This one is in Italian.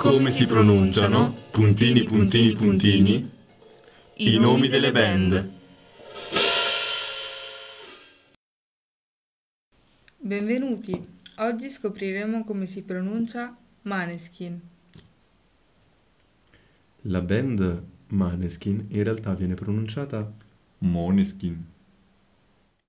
come si pronunciano, puntini puntini puntini, i nomi delle band. Benvenuti, oggi scopriremo come si pronuncia Maneskin. La band Maneskin in realtà viene pronunciata Moneskin.